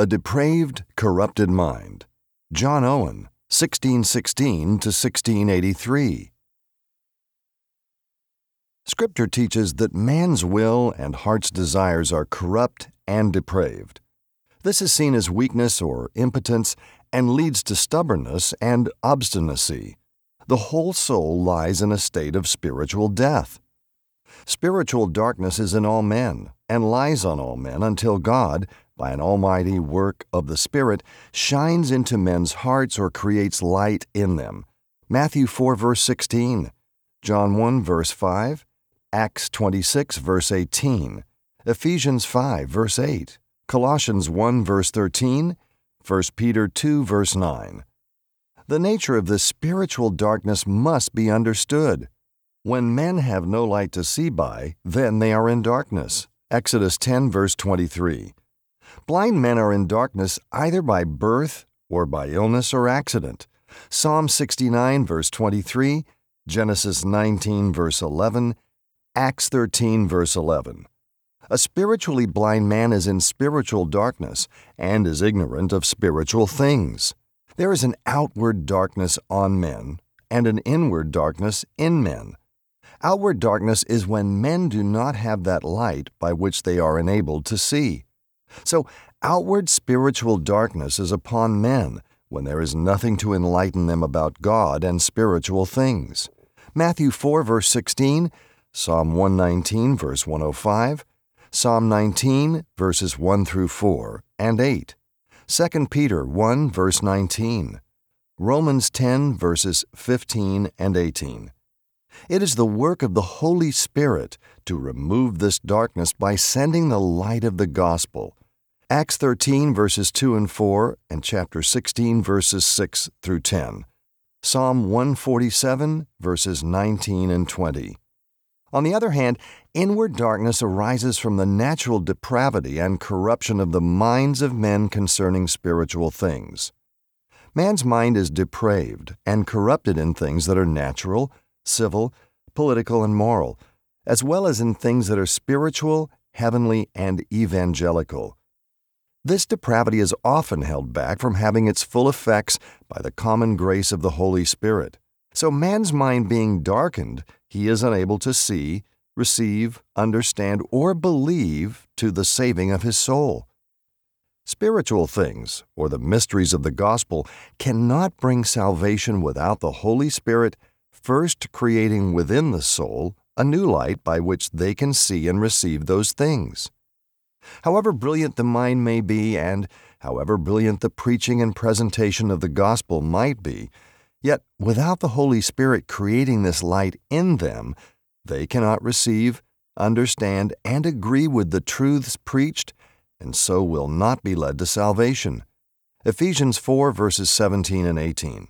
A Depraved, Corrupted Mind. John Owen, 1616 to 1683. Scripture teaches that man's will and heart's desires are corrupt and depraved. This is seen as weakness or impotence and leads to stubbornness and obstinacy. The whole soul lies in a state of spiritual death. Spiritual darkness is in all men and lies on all men until God, by an almighty work of the Spirit, shines into men's hearts or creates light in them. Matthew 4, verse 16, John 1, verse 5, Acts 26, verse 18, Ephesians 5, verse 8, Colossians 1, verse 13, 1 Peter 2, verse 9. The nature of this spiritual darkness must be understood. When men have no light to see by, then they are in darkness. Exodus 10, verse 23. Blind men are in darkness either by birth or by illness or accident. Psalm 69, verse 23, Genesis 19, verse 11, Acts 13, verse 11. A spiritually blind man is in spiritual darkness and is ignorant of spiritual things. There is an outward darkness on men and an inward darkness in men. Outward darkness is when men do not have that light by which they are enabled to see. So, outward spiritual darkness is upon men when there is nothing to enlighten them about God and spiritual things. Matthew 4, verse 16, Psalm 119, verse 105, Psalm 19, verses 1 through 4 and 8. 2 Peter 1, verse 19, Romans 10, verses 15 and 18. It is the work of the Holy Spirit to remove this darkness by sending the light of the gospel. Acts 13, verses 2 and 4, and chapter 16, verses 6 through 10. Psalm 147, verses 19 and 20. On the other hand, inward darkness arises from the natural depravity and corruption of the minds of men concerning spiritual things. Man's mind is depraved and corrupted in things that are natural, civil, political, and moral, as well as in things that are spiritual, heavenly, and evangelical. This depravity is often held back from having its full effects by the common grace of the Holy Spirit. So, man's mind being darkened, he is unable to see, receive, understand, or believe to the saving of his soul. Spiritual things, or the mysteries of the gospel, cannot bring salvation without the Holy Spirit first creating within the soul a new light by which they can see and receive those things. However brilliant the mind may be, and however brilliant the preaching and presentation of the gospel might be, yet without the Holy Spirit creating this light in them, they cannot receive, understand, and agree with the truths preached, and so will not be led to salvation. Ephesians 4 verses 17 and 18.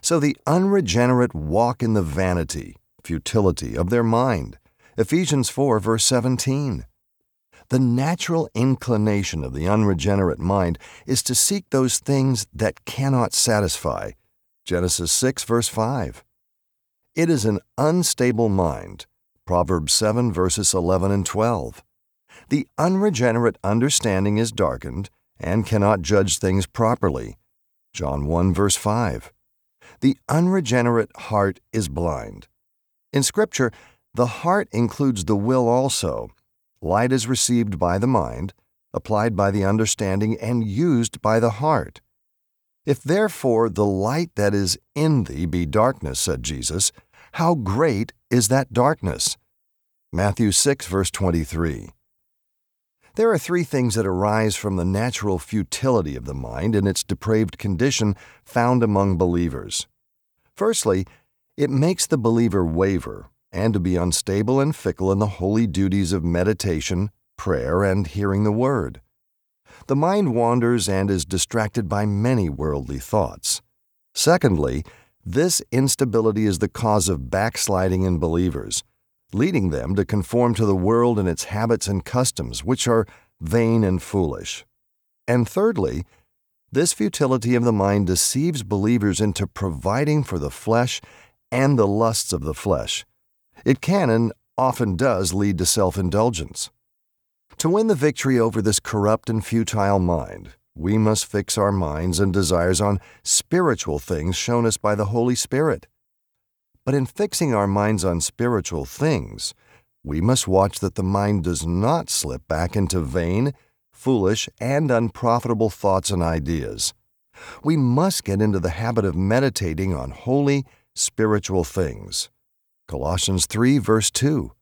So the unregenerate walk in the vanity, futility of their mind. Ephesians 4, verse 17. The natural inclination of the unregenerate mind is to seek those things that cannot satisfy. Genesis 6, verse 5. It is an unstable mind. Proverbs 7, verses 11 and 12. The unregenerate understanding is darkened and cannot judge things properly. John 1, verse 5. The unregenerate heart is blind. In Scripture, the heart includes the will also. Light is received by the mind, applied by the understanding, and used by the heart. If therefore the light that is in thee be darkness, said Jesus, how great is that darkness? Matthew 6, verse 23. There are three things that arise from the natural futility of the mind in its depraved condition found among believers. Firstly, it makes the believer waver and to be unstable and fickle in the holy duties of meditation, prayer, and hearing the Word. The mind wanders and is distracted by many worldly thoughts. Secondly, this instability is the cause of backsliding in believers, leading them to conform to the world and its habits and customs, which are vain and foolish. And thirdly, this futility of the mind deceives believers into providing for the flesh and the lusts of the flesh. It can and often does lead to self indulgence. To win the victory over this corrupt and futile mind, we must fix our minds and desires on spiritual things shown us by the Holy Spirit. But in fixing our minds on spiritual things, we must watch that the mind does not slip back into vain, foolish, and unprofitable thoughts and ideas. We must get into the habit of meditating on holy, spiritual things. Colossians 3, verse 2.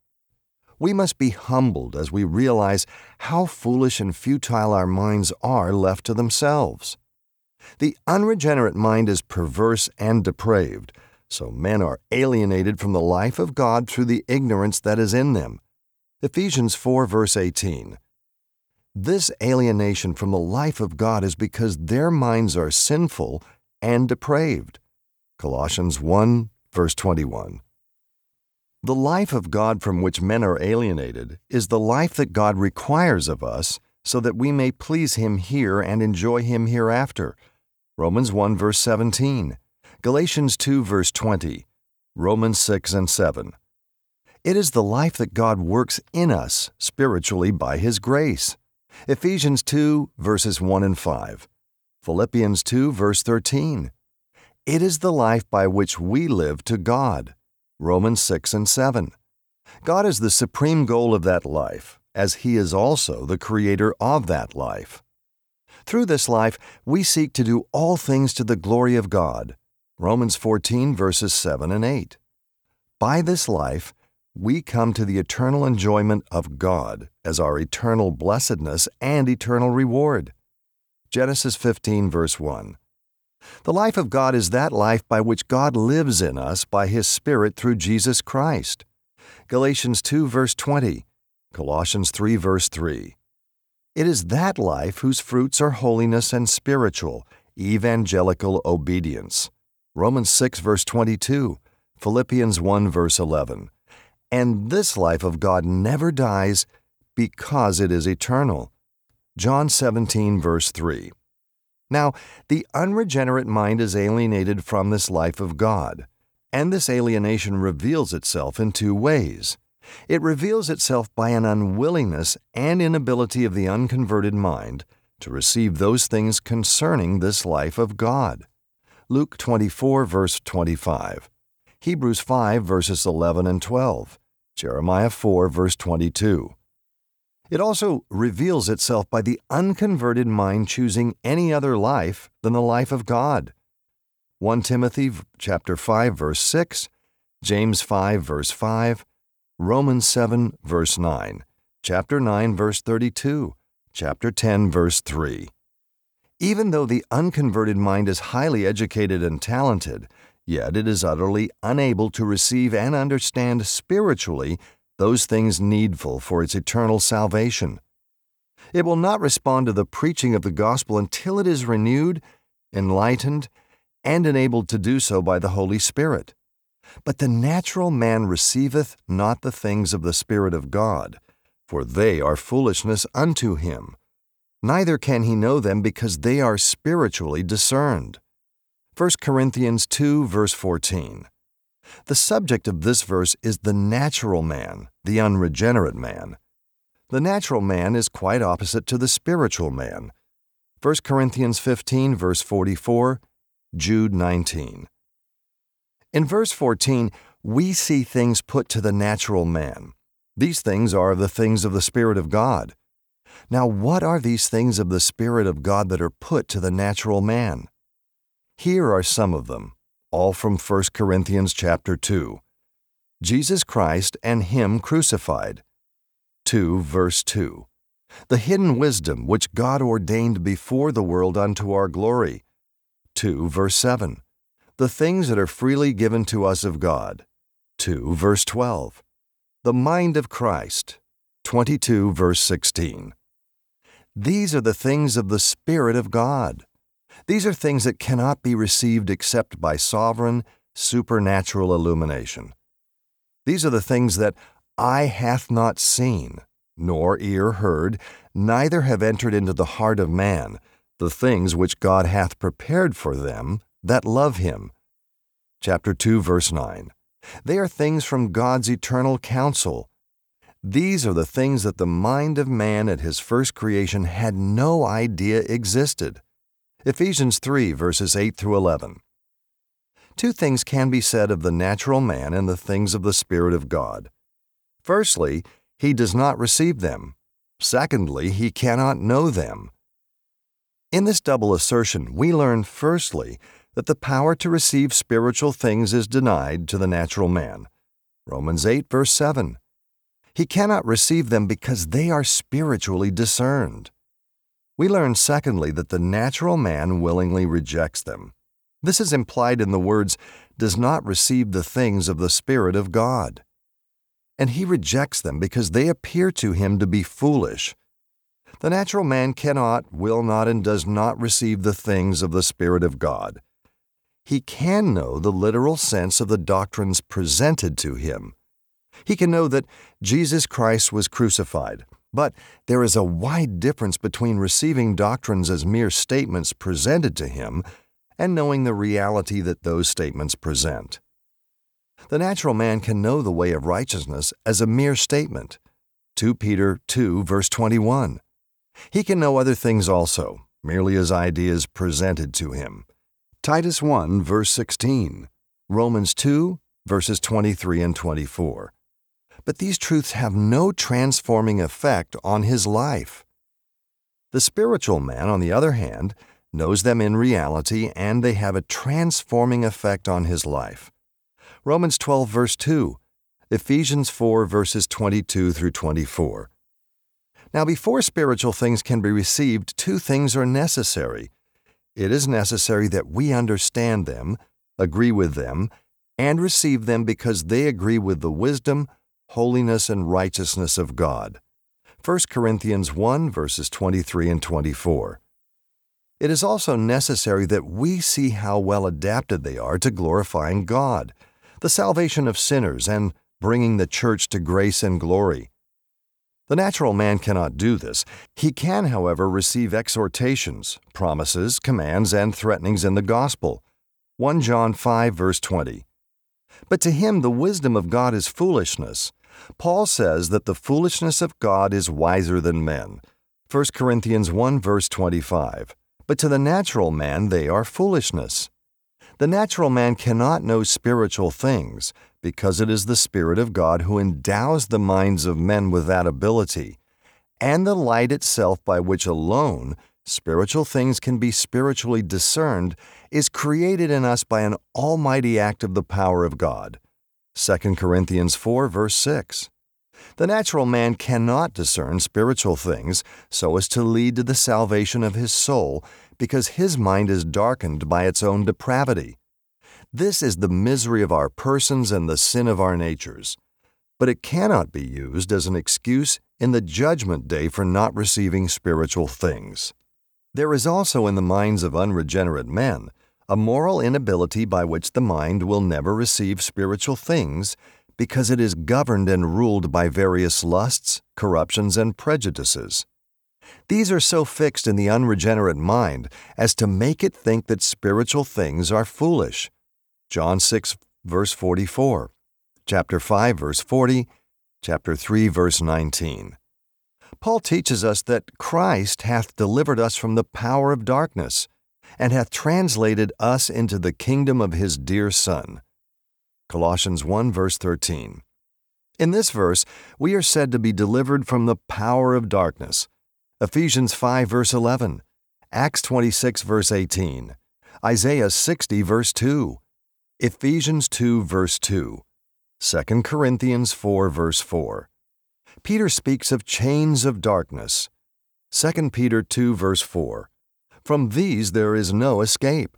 We must be humbled as we realize how foolish and futile our minds are left to themselves. The unregenerate mind is perverse and depraved, so men are alienated from the life of God through the ignorance that is in them. Ephesians 4, verse 18. This alienation from the life of God is because their minds are sinful and depraved. Colossians 1, verse 21. The life of God from which men are alienated is the life that God requires of us so that we may please Him here and enjoy Him hereafter. Romans 1, verse 17. Galatians 2, verse 20, Romans 6 and 7. It is the life that God works in us spiritually by His grace. Ephesians 2, verses 1 and 5. Philippians 2, verse 13. It is the life by which we live to God. Romans 6 and 7. God is the supreme goal of that life, as He is also the creator of that life. Through this life, we seek to do all things to the glory of God. Romans 14, verses 7 and 8. By this life, we come to the eternal enjoyment of God as our eternal blessedness and eternal reward. Genesis 15, verse 1. The life of God is that life by which God lives in us by His Spirit through Jesus Christ. Galatians 2, verse 20. Colossians 3, verse 3. It is that life whose fruits are holiness and spiritual, evangelical obedience. Romans 6, verse 22, Philippians 1, verse 11. And this life of God never dies because it is eternal. John 17, verse 3. Now, the unregenerate mind is alienated from this life of God, and this alienation reveals itself in two ways. It reveals itself by an unwillingness and inability of the unconverted mind to receive those things concerning this life of God. Luke 24, verse 25. Hebrews 5, verses 11 and 12. Jeremiah 4, verse 22. It also reveals itself by the unconverted mind choosing any other life than the life of God. 1 Timothy chapter 5 verse 6, James 5 verse 5, Romans 7 verse 9, chapter 9 verse 32, chapter 10 verse 3. Even though the unconverted mind is highly educated and talented, yet it is utterly unable to receive and understand spiritually those things needful for its eternal salvation. It will not respond to the preaching of the gospel until it is renewed, enlightened, and enabled to do so by the Holy Spirit. But the natural man receiveth not the things of the Spirit of God, for they are foolishness unto him neither can he know them because they are spiritually discerned. 1 Corinthians 2, verse 14. The subject of this verse is the natural man, the unregenerate man. The natural man is quite opposite to the spiritual man. 1 Corinthians 15, verse 44, Jude 19. In verse 14, we see things put to the natural man. These things are the things of the Spirit of God. Now, what are these things of the Spirit of God that are put to the natural man? Here are some of them, all from 1 Corinthians chapter 2. Jesus Christ and Him crucified. 2 verse 2. The hidden wisdom which God ordained before the world unto our glory. 2 verse 7. The things that are freely given to us of God. 2 verse 12. The mind of Christ. 22 verse 16. These are the things of the Spirit of God. These are things that cannot be received except by sovereign, supernatural illumination. These are the things that eye hath not seen, nor ear heard, neither have entered into the heart of man, the things which God hath prepared for them that love him. Chapter 2, verse 9. They are things from God's eternal counsel. These are the things that the mind of man at his first creation had no idea existed. Ephesians 3, verses 8 through 11. Two things can be said of the natural man and the things of the Spirit of God. Firstly, he does not receive them. Secondly, he cannot know them. In this double assertion, we learn firstly that the power to receive spiritual things is denied to the natural man. Romans 8, verse 7. He cannot receive them because they are spiritually discerned. We learn, secondly, that the natural man willingly rejects them. This is implied in the words, does not receive the things of the Spirit of God. And he rejects them because they appear to him to be foolish. The natural man cannot, will not, and does not receive the things of the Spirit of God. He can know the literal sense of the doctrines presented to him. He can know that Jesus Christ was crucified, but there is a wide difference between receiving doctrines as mere statements presented to him and knowing the reality that those statements present. The natural man can know the way of righteousness as a mere statement. 2 Peter 2, verse 21. He can know other things also, merely as ideas presented to him. Titus 1, verse 16. Romans 2, verses 23 and 24 but these truths have no transforming effect on his life. The spiritual man, on the other hand, knows them in reality and they have a transforming effect on his life. Romans 12, verse 2, Ephesians 4, verses 22 through 24. Now, before spiritual things can be received, two things are necessary. It is necessary that we understand them, agree with them, and receive them because they agree with the wisdom, holiness, and righteousness of God. 1 Corinthians 1 verses 23 and 24. It is also necessary that we see how well adapted they are to glorifying God, the salvation of sinners, and bringing the church to grace and glory. The natural man cannot do this. He can, however, receive exhortations, promises, commands, and threatenings in the gospel. 1 John 5, verse 20. But to him the wisdom of God is foolishness, Paul says that the foolishness of God is wiser than men. 1 Corinthians 1 verse 25. But to the natural man they are foolishness. The natural man cannot know spiritual things, because it is the Spirit of God who endows the minds of men with that ability, and the light itself by which alone spiritual things can be spiritually discerned is created in us by an almighty act of the power of God. 2 Corinthians 4, verse 6. The natural man cannot discern spiritual things so as to lead to the salvation of his soul because his mind is darkened by its own depravity. This is the misery of our persons and the sin of our natures. But it cannot be used as an excuse in the judgment day for not receiving spiritual things. There is also in the minds of unregenerate men a moral inability by which the mind will never receive spiritual things because it is governed and ruled by various lusts, corruptions, and prejudices. These are so fixed in the unregenerate mind as to make it think that spiritual things are foolish. John 6, verse 44, chapter 5, verse 40, chapter 3, verse 19. Paul teaches us that Christ hath delivered us from the power of darkness and hath translated us into the kingdom of his dear Son. Colossians 1 verse 13. In this verse, we are said to be delivered from the power of darkness. Ephesians 5 verse 11, Acts 26 verse 18, Isaiah 60 verse 2, Ephesians 2 verse 2, 2 Corinthians 4 verse 4. Peter speaks of chains of darkness. 2 Peter 2 verse 4, from these there is no escape.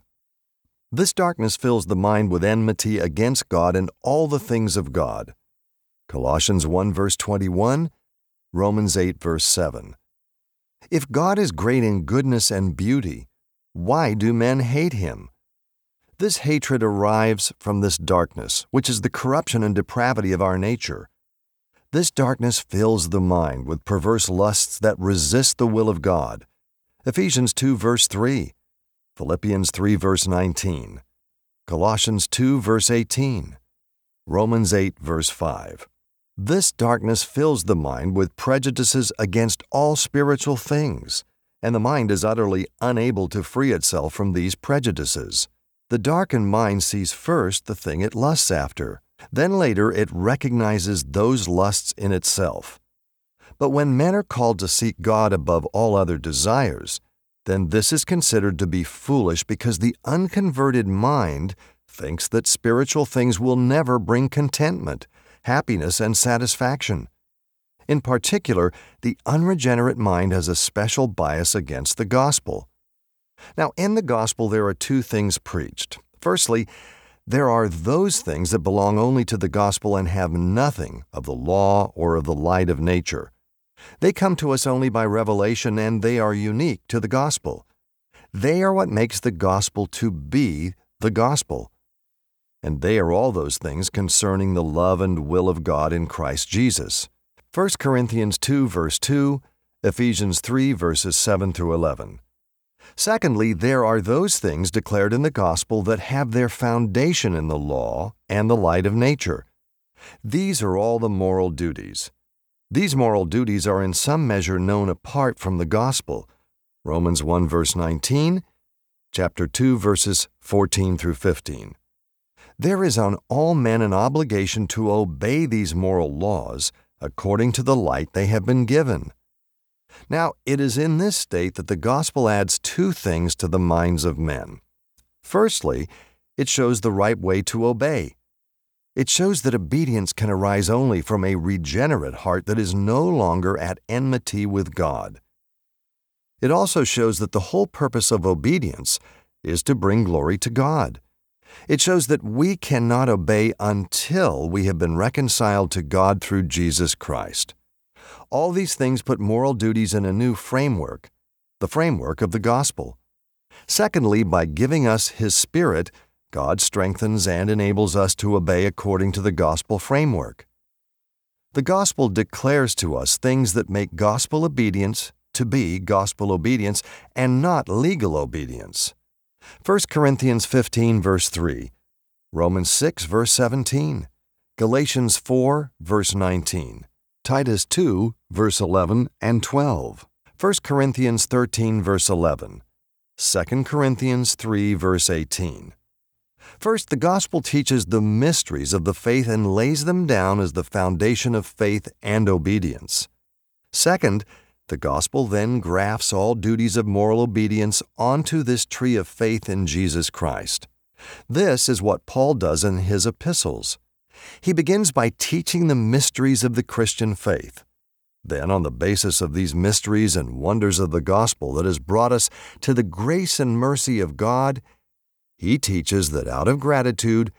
This darkness fills the mind with enmity against God and all the things of God. Colossians 1 verse 21, Romans 8 verse 7. If God is great in goodness and beauty, why do men hate him? This hatred arrives from this darkness, which is the corruption and depravity of our nature. This darkness fills the mind with perverse lusts that resist the will of God Ephesians 2 verse 3, Philippians 3 verse 19, Colossians 2 verse 18, Romans 8 verse 5. This darkness fills the mind with prejudices against all spiritual things, and the mind is utterly unable to free itself from these prejudices. The darkened mind sees first the thing it lusts after, then later it recognizes those lusts in itself. But when men are called to seek God above all other desires, then this is considered to be foolish because the unconverted mind thinks that spiritual things will never bring contentment, happiness, and satisfaction. In particular, the unregenerate mind has a special bias against the gospel. Now, in the gospel, there are two things preached. Firstly, there are those things that belong only to the gospel and have nothing of the law or of the light of nature. They come to us only by revelation and they are unique to the gospel. They are what makes the gospel to be the gospel. And they are all those things concerning the love and will of God in Christ Jesus. 1 Corinthians 2, verse 2, Ephesians 3, verses 7 through 11. Secondly, there are those things declared in the gospel that have their foundation in the law and the light of nature. These are all the moral duties. These moral duties are in some measure known apart from the gospel. Romans 1 verse 19, chapter 2 verses 14 through 15. There is on all men an obligation to obey these moral laws according to the light they have been given. Now, it is in this state that the gospel adds two things to the minds of men. Firstly, it shows the right way to obey. It shows that obedience can arise only from a regenerate heart that is no longer at enmity with God. It also shows that the whole purpose of obedience is to bring glory to God. It shows that we cannot obey until we have been reconciled to God through Jesus Christ. All these things put moral duties in a new framework, the framework of the gospel. Secondly, by giving us His Spirit, God strengthens and enables us to obey according to the gospel framework. The gospel declares to us things that make gospel obedience to be gospel obedience and not legal obedience. 1 Corinthians 15, verse 3, Romans 6, verse 17, Galatians 4, verse 19, Titus 2, verse 11 and 12, 1 Corinthians 13, verse 11, 2 Corinthians 3, verse 18. First, the gospel teaches the mysteries of the faith and lays them down as the foundation of faith and obedience. Second, the gospel then grafts all duties of moral obedience onto this tree of faith in Jesus Christ. This is what Paul does in his epistles. He begins by teaching the mysteries of the Christian faith. Then, on the basis of these mysteries and wonders of the gospel that has brought us to the grace and mercy of God, he teaches that out of gratitude,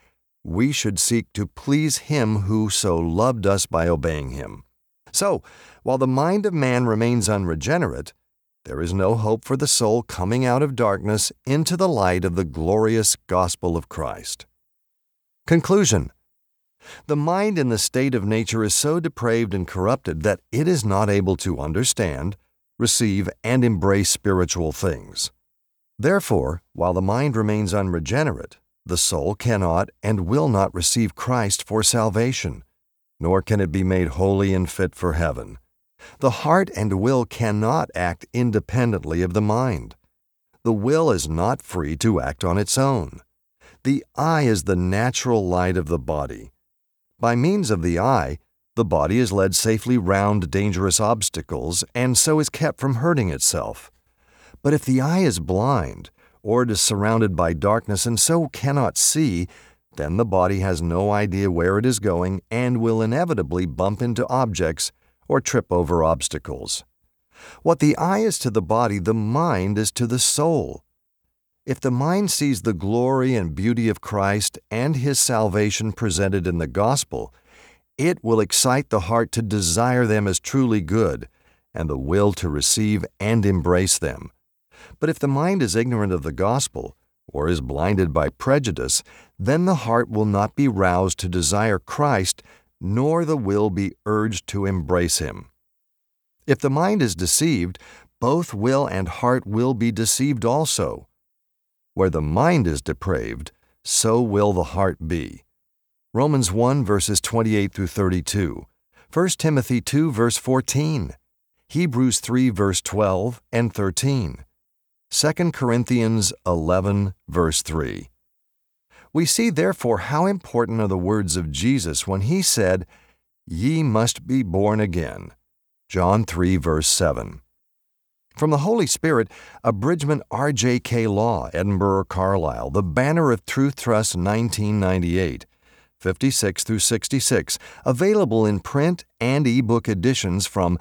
we should seek to please Him who so loved us by obeying Him. So, while the mind of man remains unregenerate, there is no hope for the soul coming out of darkness into the light of the glorious gospel of Christ. Conclusion The mind in the state of nature is so depraved and corrupted that it is not able to understand, receive, and embrace spiritual things. Therefore, while the mind remains unregenerate, the soul cannot and will not receive Christ for salvation, nor can it be made holy and fit for heaven. The heart and will cannot act independently of the mind. The will is not free to act on its own. The eye is the natural light of the body. By means of the eye, the body is led safely round dangerous obstacles and so is kept from hurting itself. But if the eye is blind, or it is surrounded by darkness and so cannot see, then the body has no idea where it is going and will inevitably bump into objects or trip over obstacles. What the eye is to the body, the mind is to the soul. If the mind sees the glory and beauty of Christ and his salvation presented in the gospel, it will excite the heart to desire them as truly good, and the will to receive and embrace them. But if the mind is ignorant of the gospel, or is blinded by prejudice, then the heart will not be roused to desire Christ, nor the will be urged to embrace him. If the mind is deceived, both will and heart will be deceived also. Where the mind is depraved, so will the heart be. Romans 1 verses 28 through 32, 1 Timothy 2 verse 14, Hebrews 3 verse 12 and 13, 2 Corinthians 11 verse 3. We see therefore how important are the words of Jesus when he said, Ye must be born again. John 3 verse 7. From the Holy Spirit, Abridgment R.J.K. Law, Edinburgh, Carlisle, The Banner of Truth Trust 1998, 56 through 66, available in print and ebook editions from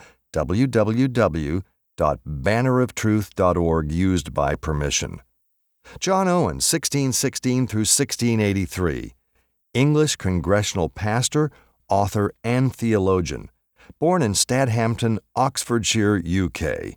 www.banneroftruth.org used by permission. John Owen, 1616 through 1683, English congregational pastor, author, and theologian, born in Stadhampton, Oxfordshire, UK.